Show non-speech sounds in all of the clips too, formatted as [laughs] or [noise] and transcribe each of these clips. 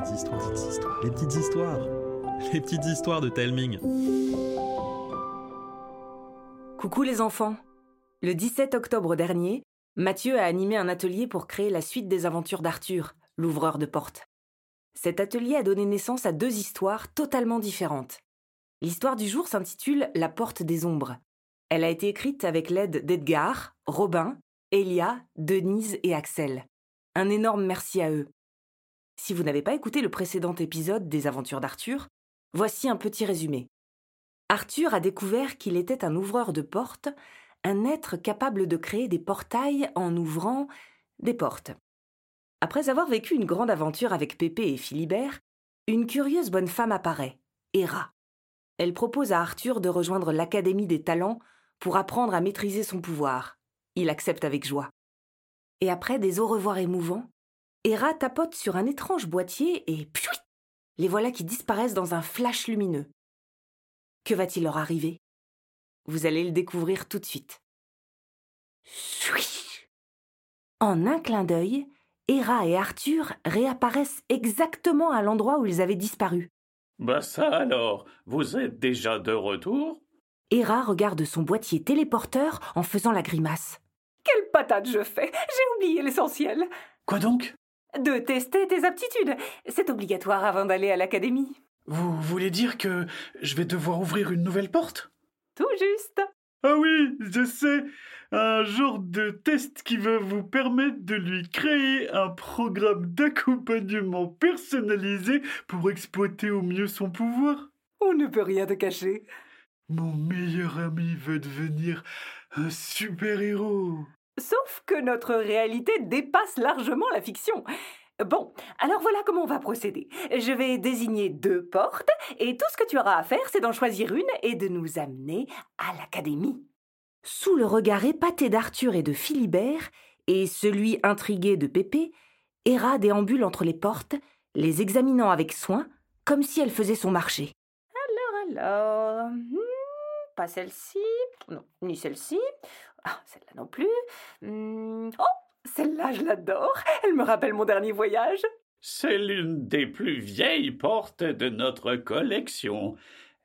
petites histoires, les petites histoires, les petites histoires, les petites histoires de Telming. Coucou les enfants Le 17 octobre dernier, Mathieu a animé un atelier pour créer la suite des aventures d'Arthur, l'ouvreur de portes. Cet atelier a donné naissance à deux histoires totalement différentes. L'histoire du jour s'intitule La porte des ombres. Elle a été écrite avec l'aide d'Edgar, Robin, Elia, Denise et Axel. Un énorme merci à eux. Si vous n'avez pas écouté le précédent épisode des aventures d'Arthur, voici un petit résumé. Arthur a découvert qu'il était un ouvreur de portes, un être capable de créer des portails en ouvrant des portes. Après avoir vécu une grande aventure avec Pépé et Philibert, une curieuse bonne femme apparaît, Héra. Elle propose à Arthur de rejoindre l'Académie des talents pour apprendre à maîtriser son pouvoir. Il accepte avec joie. Et après des au revoir émouvants, Héra tapote sur un étrange boîtier et pfui, les voilà qui disparaissent dans un flash lumineux. Que va-t-il leur arriver? Vous allez le découvrir tout de suite. En un clin d'œil, Héra et Arthur réapparaissent exactement à l'endroit où ils avaient disparu. Bah ça alors, vous êtes déjà de retour? Héra regarde son boîtier téléporteur en faisant la grimace. Quelle patate je fais J'ai oublié l'essentiel. Quoi donc? De tester tes aptitudes. C'est obligatoire avant d'aller à l'académie. Vous voulez dire que je vais devoir ouvrir une nouvelle porte? Tout juste. Ah oui, je sais. Un genre de test qui va vous permettre de lui créer un programme d'accompagnement personnalisé pour exploiter au mieux son pouvoir. On ne peut rien te cacher. Mon meilleur ami veut devenir un super-héros. Sauf que notre réalité dépasse largement la fiction. Bon, alors voilà comment on va procéder. Je vais désigner deux portes, et tout ce que tu auras à faire, c'est d'en choisir une et de nous amener à l'académie. Sous le regard épaté d'Arthur et de Philibert, et celui intrigué de Pépé, Héra déambule entre les portes, les examinant avec soin, comme si elle faisait son marché. Alors, alors. hmm, pas celle-ci. Non, ni celle-ci. Ah, celle-là non plus. Hmm, Oh, celle-là, je l'adore. Elle me rappelle mon dernier voyage. C'est l'une des plus vieilles portes de notre collection.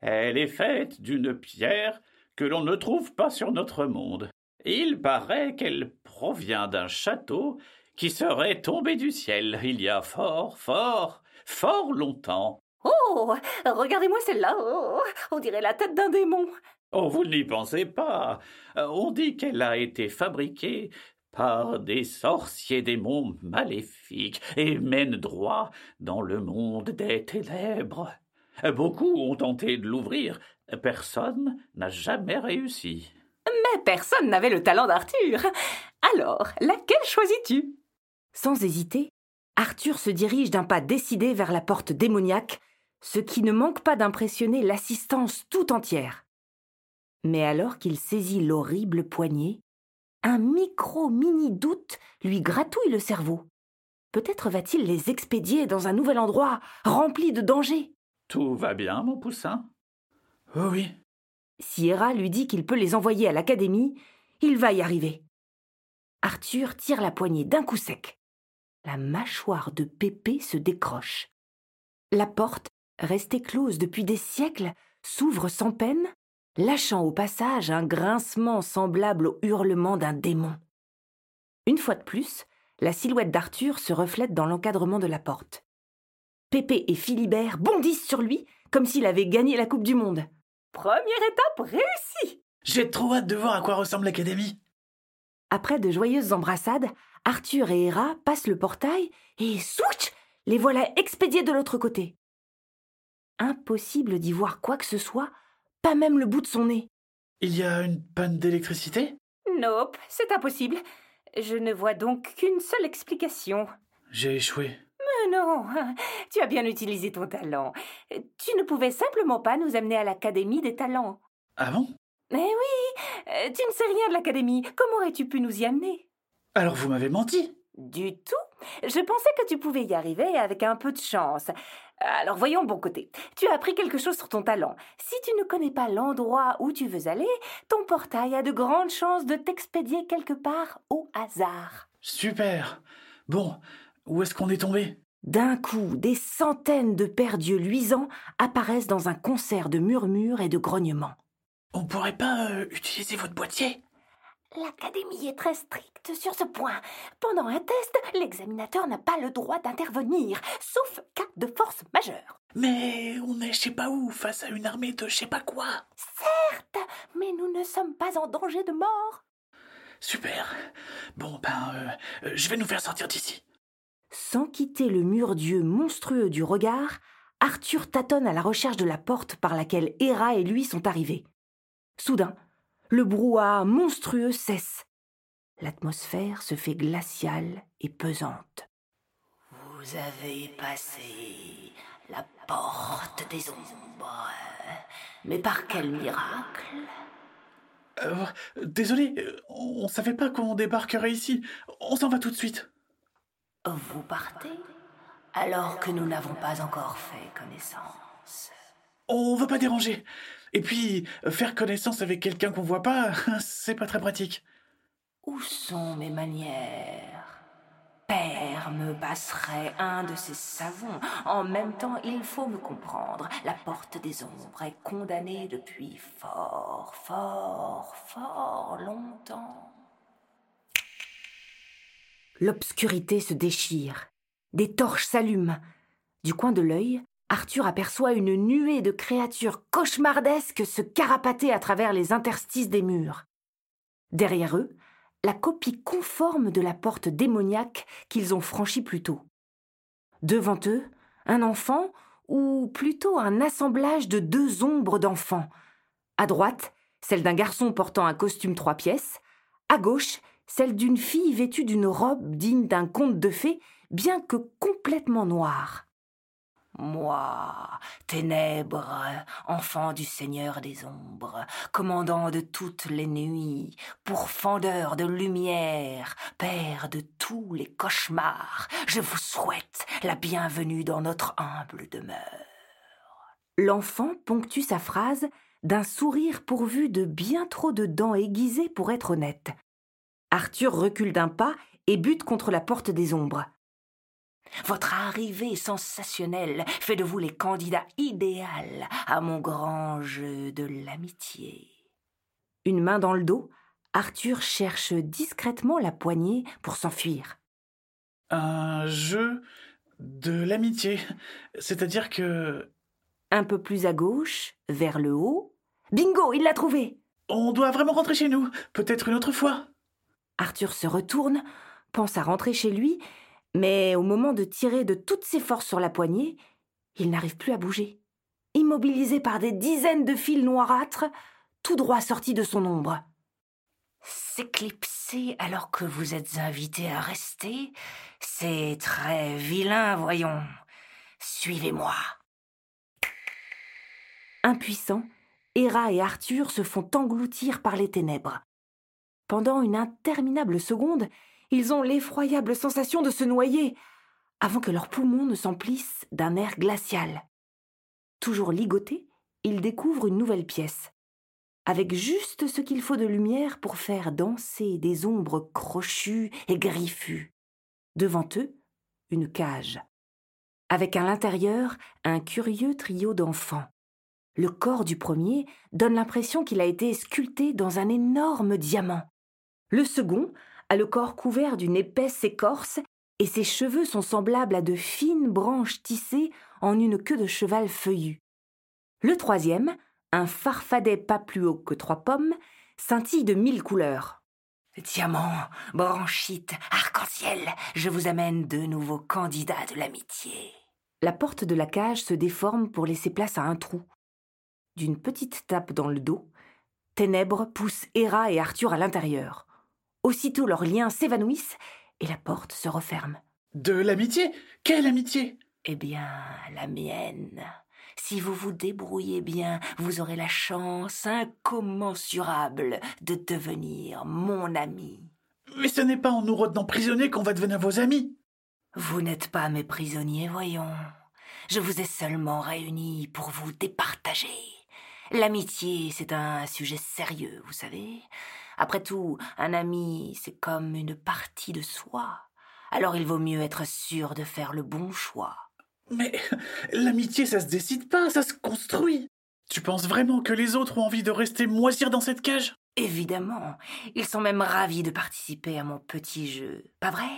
Elle est faite d'une pierre que l'on ne trouve pas sur notre monde. Il paraît qu'elle provient d'un château qui serait tombé du ciel il y a fort, fort, fort longtemps. Oh, regardez-moi celle-là. Oh, on dirait la tête d'un démon. Oh, vous n'y pensez pas. Euh, On dit qu'elle a été fabriquée par des sorciers démons maléfiques et mène droit dans le monde des ténèbres. Beaucoup ont tenté de l'ouvrir. Personne n'a jamais réussi. Mais personne n'avait le talent d'Arthur. Alors, laquelle choisis-tu? Sans hésiter, Arthur se dirige d'un pas décidé vers la porte démoniaque, ce qui ne manque pas d'impressionner l'assistance tout entière. Mais alors qu'il saisit l'horrible poignée, un micro-mini doute lui gratouille le cerveau. Peut-être va-t-il les expédier dans un nouvel endroit rempli de dangers. Tout va bien, mon poussin? Oh oui. Si Héra lui dit qu'il peut les envoyer à l'académie, il va y arriver. Arthur tire la poignée d'un coup sec. La mâchoire de Pépé se décroche. La porte, restée close depuis des siècles, s'ouvre sans peine, lâchant au passage un grincement semblable au hurlement d'un démon. Une fois de plus, la silhouette d'Arthur se reflète dans l'encadrement de la porte. Pépé et Philibert bondissent sur lui comme s'il avait gagné la Coupe du Monde. Première étape réussie. J'ai trop hâte de voir à quoi ressemble l'académie. Après de joyeuses embrassades, Arthur et Héra passent le portail et switch Les voilà expédiés de l'autre côté. Impossible d'y voir quoi que ce soit, pas même le bout de son nez. Il y a une panne d'électricité? Nope, c'est impossible. Je ne vois donc qu'une seule explication. J'ai échoué. Mais non, [laughs] tu as bien utilisé ton talent. Tu ne pouvais simplement pas nous amener à l'Académie des talents. Ah bon? Mais oui, euh, tu ne sais rien de l'Académie. Comment aurais-tu pu nous y amener? Alors vous m'avez menti Du tout. Je pensais que tu pouvais y arriver avec un peu de chance. Alors voyons bon côté. Tu as appris quelque chose sur ton talent. Si tu ne connais pas l'endroit où tu veux aller, ton portail a de grandes chances de t'expédier quelque part au hasard. Super Bon, où est-ce qu'on est tombé? D'un coup, des centaines de paires d'yeux luisants apparaissent dans un concert de murmures et de grognements. On pourrait pas euh, utiliser votre boîtier? L'Académie est très stricte sur ce point. Pendant un test, l'examinateur n'a pas le droit d'intervenir, sauf cas de force majeure. Mais on est je sais pas où, face à une armée de je sais pas quoi. Certes, mais nous ne sommes pas en danger de mort. Super. Bon, ben, euh, euh, je vais nous faire sortir d'ici. Sans quitter le mur d'yeux monstrueux du regard, Arthur tâtonne à la recherche de la porte par laquelle Héra et lui sont arrivés. Soudain, le brouhaha monstrueux cesse. L'atmosphère se fait glaciale et pesante. Vous avez passé la porte des ombres. Mais par quel miracle? Euh, désolé, euh, on savait pas qu'on débarquerait ici. On s'en va tout de suite. Vous partez alors que nous n'avons pas encore fait connaissance. On veut pas déranger. Et puis, euh, faire connaissance avec quelqu'un qu'on voit pas, [laughs] c'est pas très pratique. Où sont mes manières? Père me passerait un de ces savons. En même temps, il faut me comprendre. La porte des ombres est condamnée depuis fort, fort, fort longtemps. L'obscurité se déchire. Des torches s'allument. Du coin de l'œil, Arthur aperçoit une nuée de créatures cauchemardesques se carapater à travers les interstices des murs. Derrière eux, la copie conforme de la porte démoniaque qu'ils ont franchie plus tôt. Devant eux, un enfant, ou plutôt un assemblage de deux ombres d'enfants. À droite, celle d'un garçon portant un costume trois pièces. À gauche, celle d'une fille vêtue d'une robe digne d'un conte de fées, bien que complètement noire. Moi, ténèbres, enfant du Seigneur des ombres, commandant de toutes les nuits, pourfendeur de lumière, père de tous les cauchemars, je vous souhaite la bienvenue dans notre humble demeure. L'enfant ponctue sa phrase d'un sourire pourvu de bien trop de dents aiguisées pour être honnête. Arthur recule d'un pas et bute contre la porte des ombres. Votre arrivée sensationnelle fait de vous les candidats idéaux à mon grand jeu de l'amitié. Une main dans le dos, Arthur cherche discrètement la poignée pour s'enfuir. Un jeu de l'amitié. C'est-à-dire que. Un peu plus à gauche, vers le haut. Bingo, il l'a trouvé On doit vraiment rentrer chez nous. Peut-être une autre fois. Arthur se retourne, pense à rentrer chez lui, mais au moment de tirer de toutes ses forces sur la poignée, il n'arrive plus à bouger. Immobilisé par des dizaines de fils noirâtres, tout droit sortis de son ombre. S'éclipser alors que vous êtes invité à rester, c'est très vilain, voyons. Suivez-moi. Impuissants, Héra et Arthur se font engloutir par les ténèbres. Pendant une interminable seconde, ils ont l'effroyable sensation de se noyer, avant que leurs poumons ne s'emplissent d'un air glacial. Toujours ligotés, ils découvrent une nouvelle pièce, avec juste ce qu'il faut de lumière pour faire danser des ombres crochues et griffues. Devant eux, une cage, avec à l'intérieur un curieux trio d'enfants. Le corps du premier donne l'impression qu'il a été sculpté dans un énorme diamant. Le second a le corps couvert d'une épaisse écorce et ses cheveux sont semblables à de fines branches tissées en une queue de cheval feuillue. Le troisième, un farfadet pas plus haut que trois pommes, scintille de mille couleurs. Diamant, branchite, arc-en-ciel, je vous amène deux nouveaux candidats de l'amitié. La porte de la cage se déforme pour laisser place à un trou. D'une petite tape dans le dos, Ténèbres pousse Héra et Arthur à l'intérieur. Aussitôt leurs liens s'évanouissent et la porte se referme. De l'amitié? Quelle amitié? Eh bien, la mienne. Si vous vous débrouillez bien, vous aurez la chance incommensurable de devenir mon ami. Mais ce n'est pas en nous retenant prisonniers qu'on va devenir vos amis. Vous n'êtes pas mes prisonniers, voyons. Je vous ai seulement réunis pour vous départager. L'amitié, c'est un sujet sérieux, vous savez. Après tout, un ami, c'est comme une partie de soi. Alors il vaut mieux être sûr de faire le bon choix. Mais [laughs] l'amitié, ça se décide pas, ça se construit. Tu penses vraiment que les autres ont envie de rester moisir dans cette cage? Évidemment, ils sont même ravis de participer à mon petit jeu, pas vrai?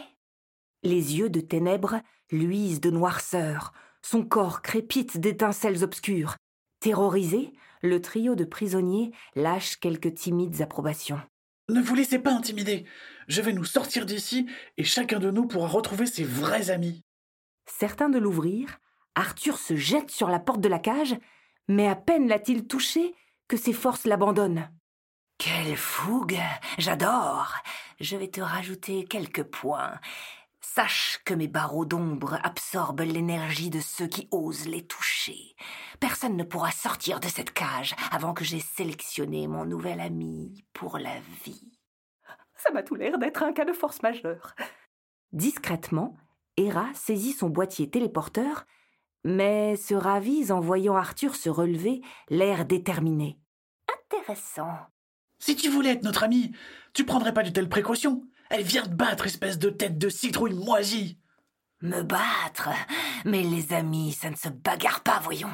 Les yeux de ténèbres luisent de noirceur, son corps crépite d'étincelles obscures. Terrorisé, le trio de prisonniers lâche quelques timides approbations. Ne vous laissez pas intimider. Je vais nous sortir d'ici et chacun de nous pourra retrouver ses vrais amis. Certain de l'ouvrir, Arthur se jette sur la porte de la cage, mais à peine l'a-t-il touché que ses forces l'abandonnent. Quelle fougue J'adore Je vais te rajouter quelques points. Sache que mes barreaux d'ombre absorbent l'énergie de ceux qui osent les toucher. Personne ne pourra sortir de cette cage avant que j'aie sélectionné mon nouvel ami pour la vie. Ça m'a tout l'air d'être un cas de force majeure. Discrètement, Hera saisit son boîtier téléporteur, mais se ravise en voyant Arthur se relever, l'air déterminé. Intéressant. Si tu voulais être notre ami, tu prendrais pas de telles précautions. Elle vient de battre, espèce de tête de citrouille moisie. Me battre Mais les amis, ça ne se bagarre pas, voyons.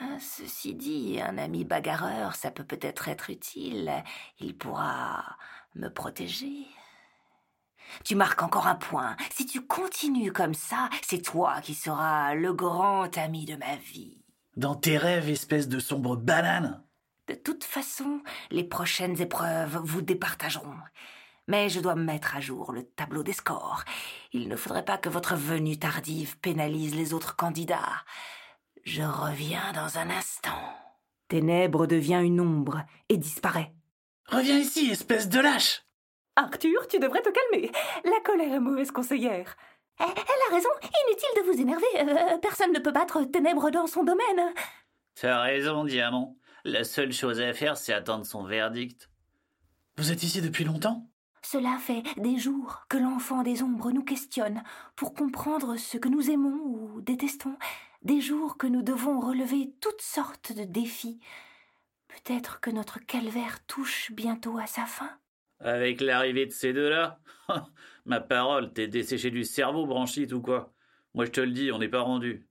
Euh, ceci dit, un ami bagarreur, ça peut peut-être être utile. Il pourra me protéger. Tu marques encore un point. Si tu continues comme ça, c'est toi qui seras le grand ami de ma vie. Dans tes rêves, espèce de sombre banane. De toute façon, les prochaines épreuves vous départageront. Mais je dois mettre à jour le tableau des scores. Il ne faudrait pas que votre venue tardive pénalise les autres candidats. Je reviens dans un instant. Ténèbres devient une ombre et disparaît. Reviens ici, espèce de lâche. Arthur, tu devrais te calmer. La colère est mauvaise conseillère. Elle, a raison. Inutile de vous énerver. Euh, personne ne peut battre Ténèbres dans son domaine. T'as raison, Diamant. La seule chose à faire, c'est attendre son verdict. Vous êtes ici depuis longtemps? Cela fait des jours que l'enfant des ombres nous questionne pour comprendre ce que nous aimons ou détestons, des jours que nous devons relever toutes sortes de défis. Peut-être que notre calvaire touche bientôt à sa fin. Avec l'arrivée de ces deux-là [laughs] Ma parole, t'es desséché du cerveau, branchite ou quoi? Moi je te le dis, on n'est pas rendu.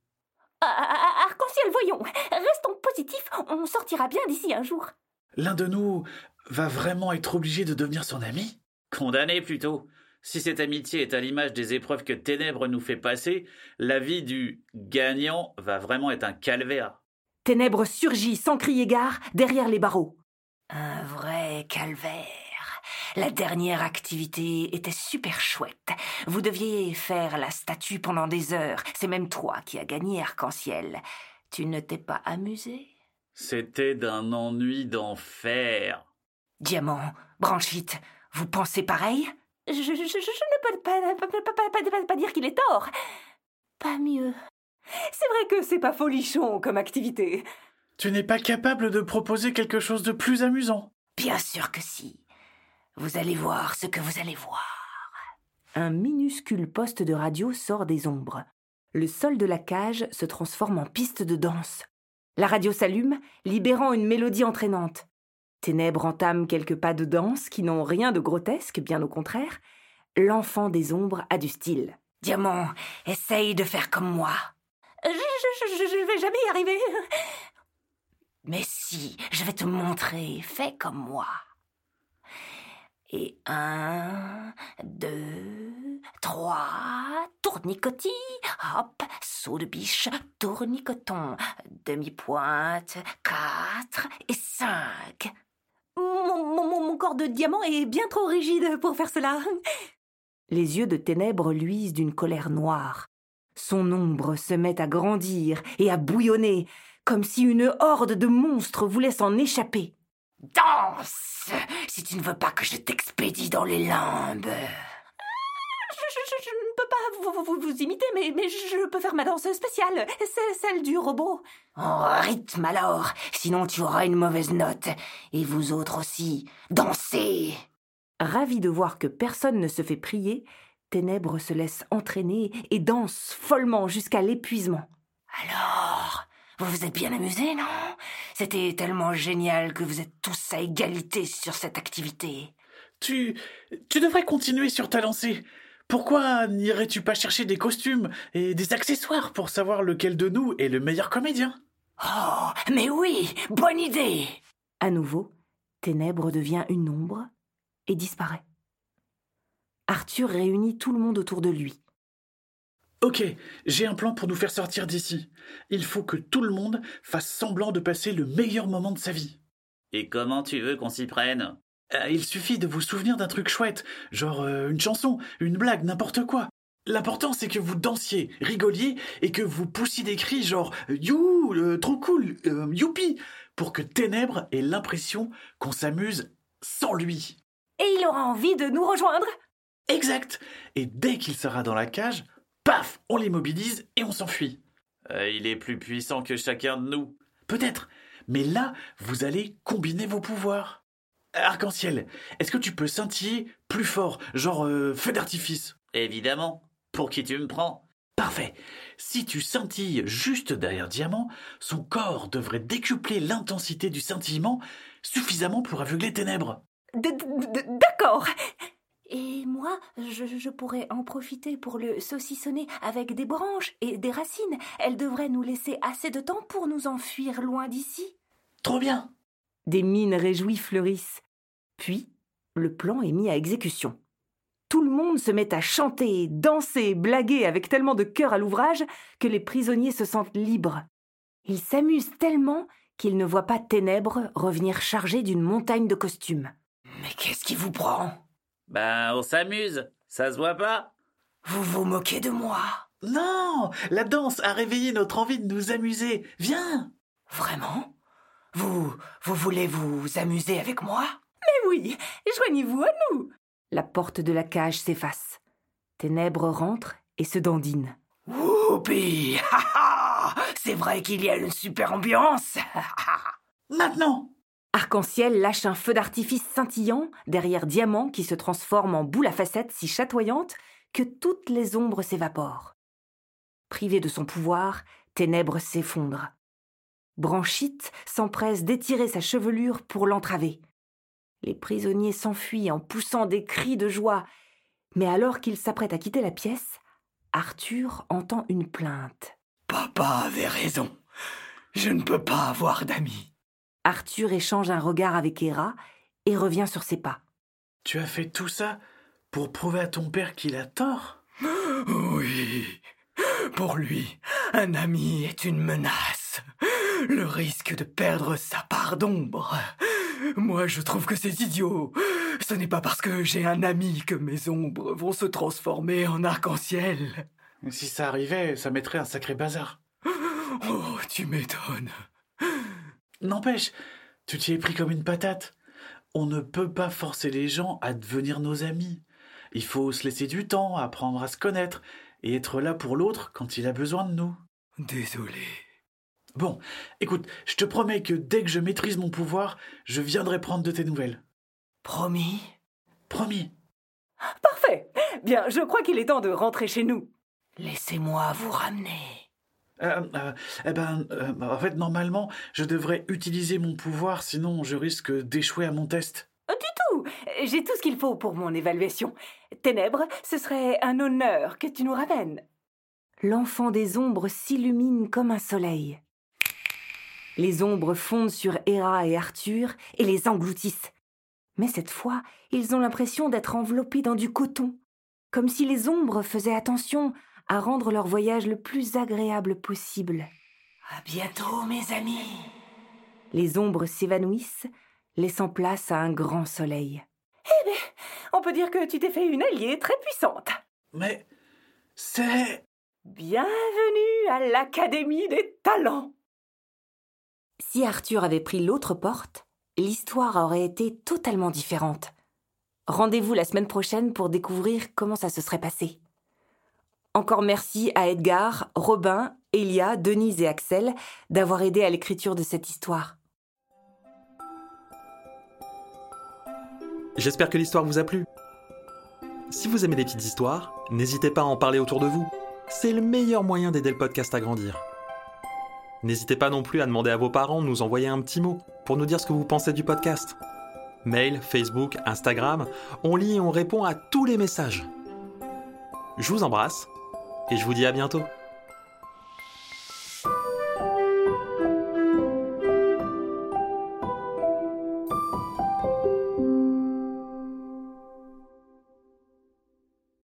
Ah, ah, ah, arc-en-ciel, voyons Restons positifs, on sortira bien d'ici un jour. L'un de nous va vraiment être obligé de devenir son ami? Condamné plutôt. Si cette amitié est à l'image des épreuves que Ténèbres nous fait passer, la vie du gagnant va vraiment être un calvaire. Ténèbres surgit sans crier gare derrière les barreaux. Un vrai calvaire. La dernière activité était super chouette. Vous deviez faire la statue pendant des heures. C'est même toi qui as gagné Arc-en-Ciel. Tu ne t'es pas amusé? C'était d'un ennui d'enfer. Diamant, Branchite, vous pensez pareil? Je, je, ne peux pas, pas dire qu'il est tort. Pas mieux. C'est vrai que c'est pas folichon comme activité. Tu n'es pas capable de proposer quelque chose de plus amusant Bien sûr que si. Vous allez voir ce que vous allez voir. Un minuscule poste de radio sort des ombres. Le sol de la cage se transforme en piste de danse. La radio s'allume, libérant une mélodie entraînante. Ténèbres entame quelques pas de danse qui n'ont rien de grotesque, bien au contraire. L'enfant des ombres a du style. Diamant, essaye de faire comme moi. Je, je, je, je vais jamais y arriver. Mais si, je vais te montrer. Fais comme moi. Et un, deux, trois, tournicotis, hop, saut de biche, tournicoton, demi-pointe, quatre et cinq. Mon, corps de diamant est bien trop rigide pour faire cela. [laughs] Les yeux de ténèbres luisent d'une colère noire. Son ombre se met à grandir et à bouillonner, comme si une horde de monstres voulait s'en échapper. Danse Si tu ne veux pas que je t'expédie dans les limbes. Ne peux pas vous, vous, imiter, mais, mais je peux faire ma danse spéciale. C'est celle du robot. En rythme alors, sinon tu auras une mauvaise note. Et vous autres aussi, dansez Ravi de voir que personne ne se fait prier, Ténèbres se laisse entraîner et danse follement jusqu'à l'épuisement. Alors, vous vous êtes bien amusés, non? C'était tellement génial que vous êtes tous à égalité sur cette activité. Tu. Tu devrais continuer sur ta lancée. Pourquoi n'irais-tu pas chercher des costumes et des accessoires pour savoir lequel de nous est le meilleur comédien? Oh, mais oui, bonne idée À nouveau, Ténèbres devient une ombre et disparaît. Arthur réunit tout le monde autour de lui. Ok, j'ai un plan pour nous faire sortir d'ici. Il faut que tout le monde fasse semblant de passer le meilleur moment de sa vie. Et comment tu veux qu'on s'y prenne? Euh, il suffit de vous souvenir d'un truc chouette, genre euh, une chanson, une blague, n'importe quoi. L'important c'est que vous dansiez, rigoliez et que vous poussiez des cris genre You, euh, trop cool, euh, youpi, pour que Ténèbres ait l'impression qu'on s'amuse sans lui. Et il aura envie de nous rejoindre Exact. Et dès qu'il sera dans la cage, paf, on l'immobilise et on s'enfuit. Euh, Il est plus puissant que chacun de nous. Peut-être. Mais là, vous allez combiner vos pouvoirs. Arc-en-ciel, est-ce que tu peux scintiller plus fort, genre euh, feu d'artifice? Évidemment. Pour qui tu me prends? Parfait. Si tu scintilles juste derrière Diamant, son corps devrait décupler l'intensité du scintillement suffisamment pour aveugler Ténèbres. D'accord. Et moi, je, je pourrais en profiter pour le saucissonner avec des branches et des racines. Elle devrait nous laisser assez de temps pour nous enfuir loin d'ici. Trop bien. Des mines réjouies fleurissent. Puis, le plan est mis à exécution. Tout le monde se met à chanter, danser, blaguer avec tellement de cœur à l'ouvrage que les prisonniers se sentent libres. Ils s'amusent tellement qu'ils ne voient pas Ténèbres revenir chargé d'une montagne de costumes. Mais qu'est-ce qui vous prend? Ben, on s'amuse. Ça se voit pas Vous vous moquez de moi Non, la danse a réveillé notre envie de nous amuser. Viens. Vraiment? Vous vous voulez vous amuser avec moi? Mais oui, joignez-vous à nous. La porte de la cage s'efface. Ténèbres rentre et se dandine. Whoopi [laughs] C'est vrai qu'il y a une super ambiance [laughs] Maintenant. Arc-en-ciel lâche un feu d'artifice scintillant derrière Diamant qui se transforme en boule à facettes si chatoyante que toutes les ombres s'évaporent. Privé de son pouvoir, Ténèbres s'effondre. Branchite s'empresse d'étirer sa chevelure pour l'entraver. Les prisonniers s'enfuient en poussant des cris de joie, mais alors qu'il s'apprête à quitter la pièce, Arthur entend une plainte. Papa avait raison. Je ne peux pas avoir d'amis. Arthur échange un regard avec Héra et revient sur ses pas. Tu as fait tout ça pour prouver à ton père qu'il a tort? Oui. Pour lui, un ami est une menace. Le risque de perdre sa part d'ombre. Moi, je trouve que c'est idiot. Ce n'est pas parce que j'ai un ami que mes ombres vont se transformer en arc-en-ciel. Si ça arrivait, ça mettrait un sacré bazar. Oh, tu m'étonnes. N'empêche, tu t'y es pris comme une patate. On ne peut pas forcer les gens à devenir nos amis. Il faut se laisser du temps, apprendre à se connaître et être là pour l'autre quand il a besoin de nous. Désolé. Bon, écoute, je te promets que dès que je maîtrise mon pouvoir, je viendrai prendre de tes nouvelles. Promis? Promis. Parfait. Bien, je crois qu'il est temps de rentrer chez nous. Laissez-moi vous ramener. Euh, euh, eh ben, euh, en fait, normalement, je devrais utiliser mon pouvoir, sinon je risque d'échouer à mon test. Du tout. J'ai tout ce qu'il faut pour mon évaluation. Ténèbres, ce serait un honneur que tu nous ramènes. L'enfant des ombres s'illumine comme un soleil. Les ombres fondent sur Héra et Arthur et les engloutissent. Mais cette fois, ils ont l'impression d'être enveloppés dans du coton, comme si les ombres faisaient attention à rendre leur voyage le plus agréable possible. À bientôt, mes amis. Les ombres s'évanouissent, laissant place à un grand soleil. On peut dire que tu t'es fait une alliée très puissante. Mais c'est... Bienvenue à l'Académie des talents. Si Arthur avait pris l'autre porte, l'histoire aurait été totalement différente. Rendez-vous la semaine prochaine pour découvrir comment ça se serait passé. Encore merci à Edgar, Robin, Elia, Denise et Axel d'avoir aidé à l'écriture de cette histoire. J'espère que l'histoire vous a plu. Si vous aimez les petites histoires, n'hésitez pas à en parler autour de vous. C'est le meilleur moyen d'aider le podcast à grandir. N'hésitez pas non plus à demander à vos parents nous envoyer un petit mot pour nous dire ce que vous pensez du podcast. Mail, Facebook, Instagram, on lit et on répond à tous les messages. Je vous embrasse et je vous dis à bientôt.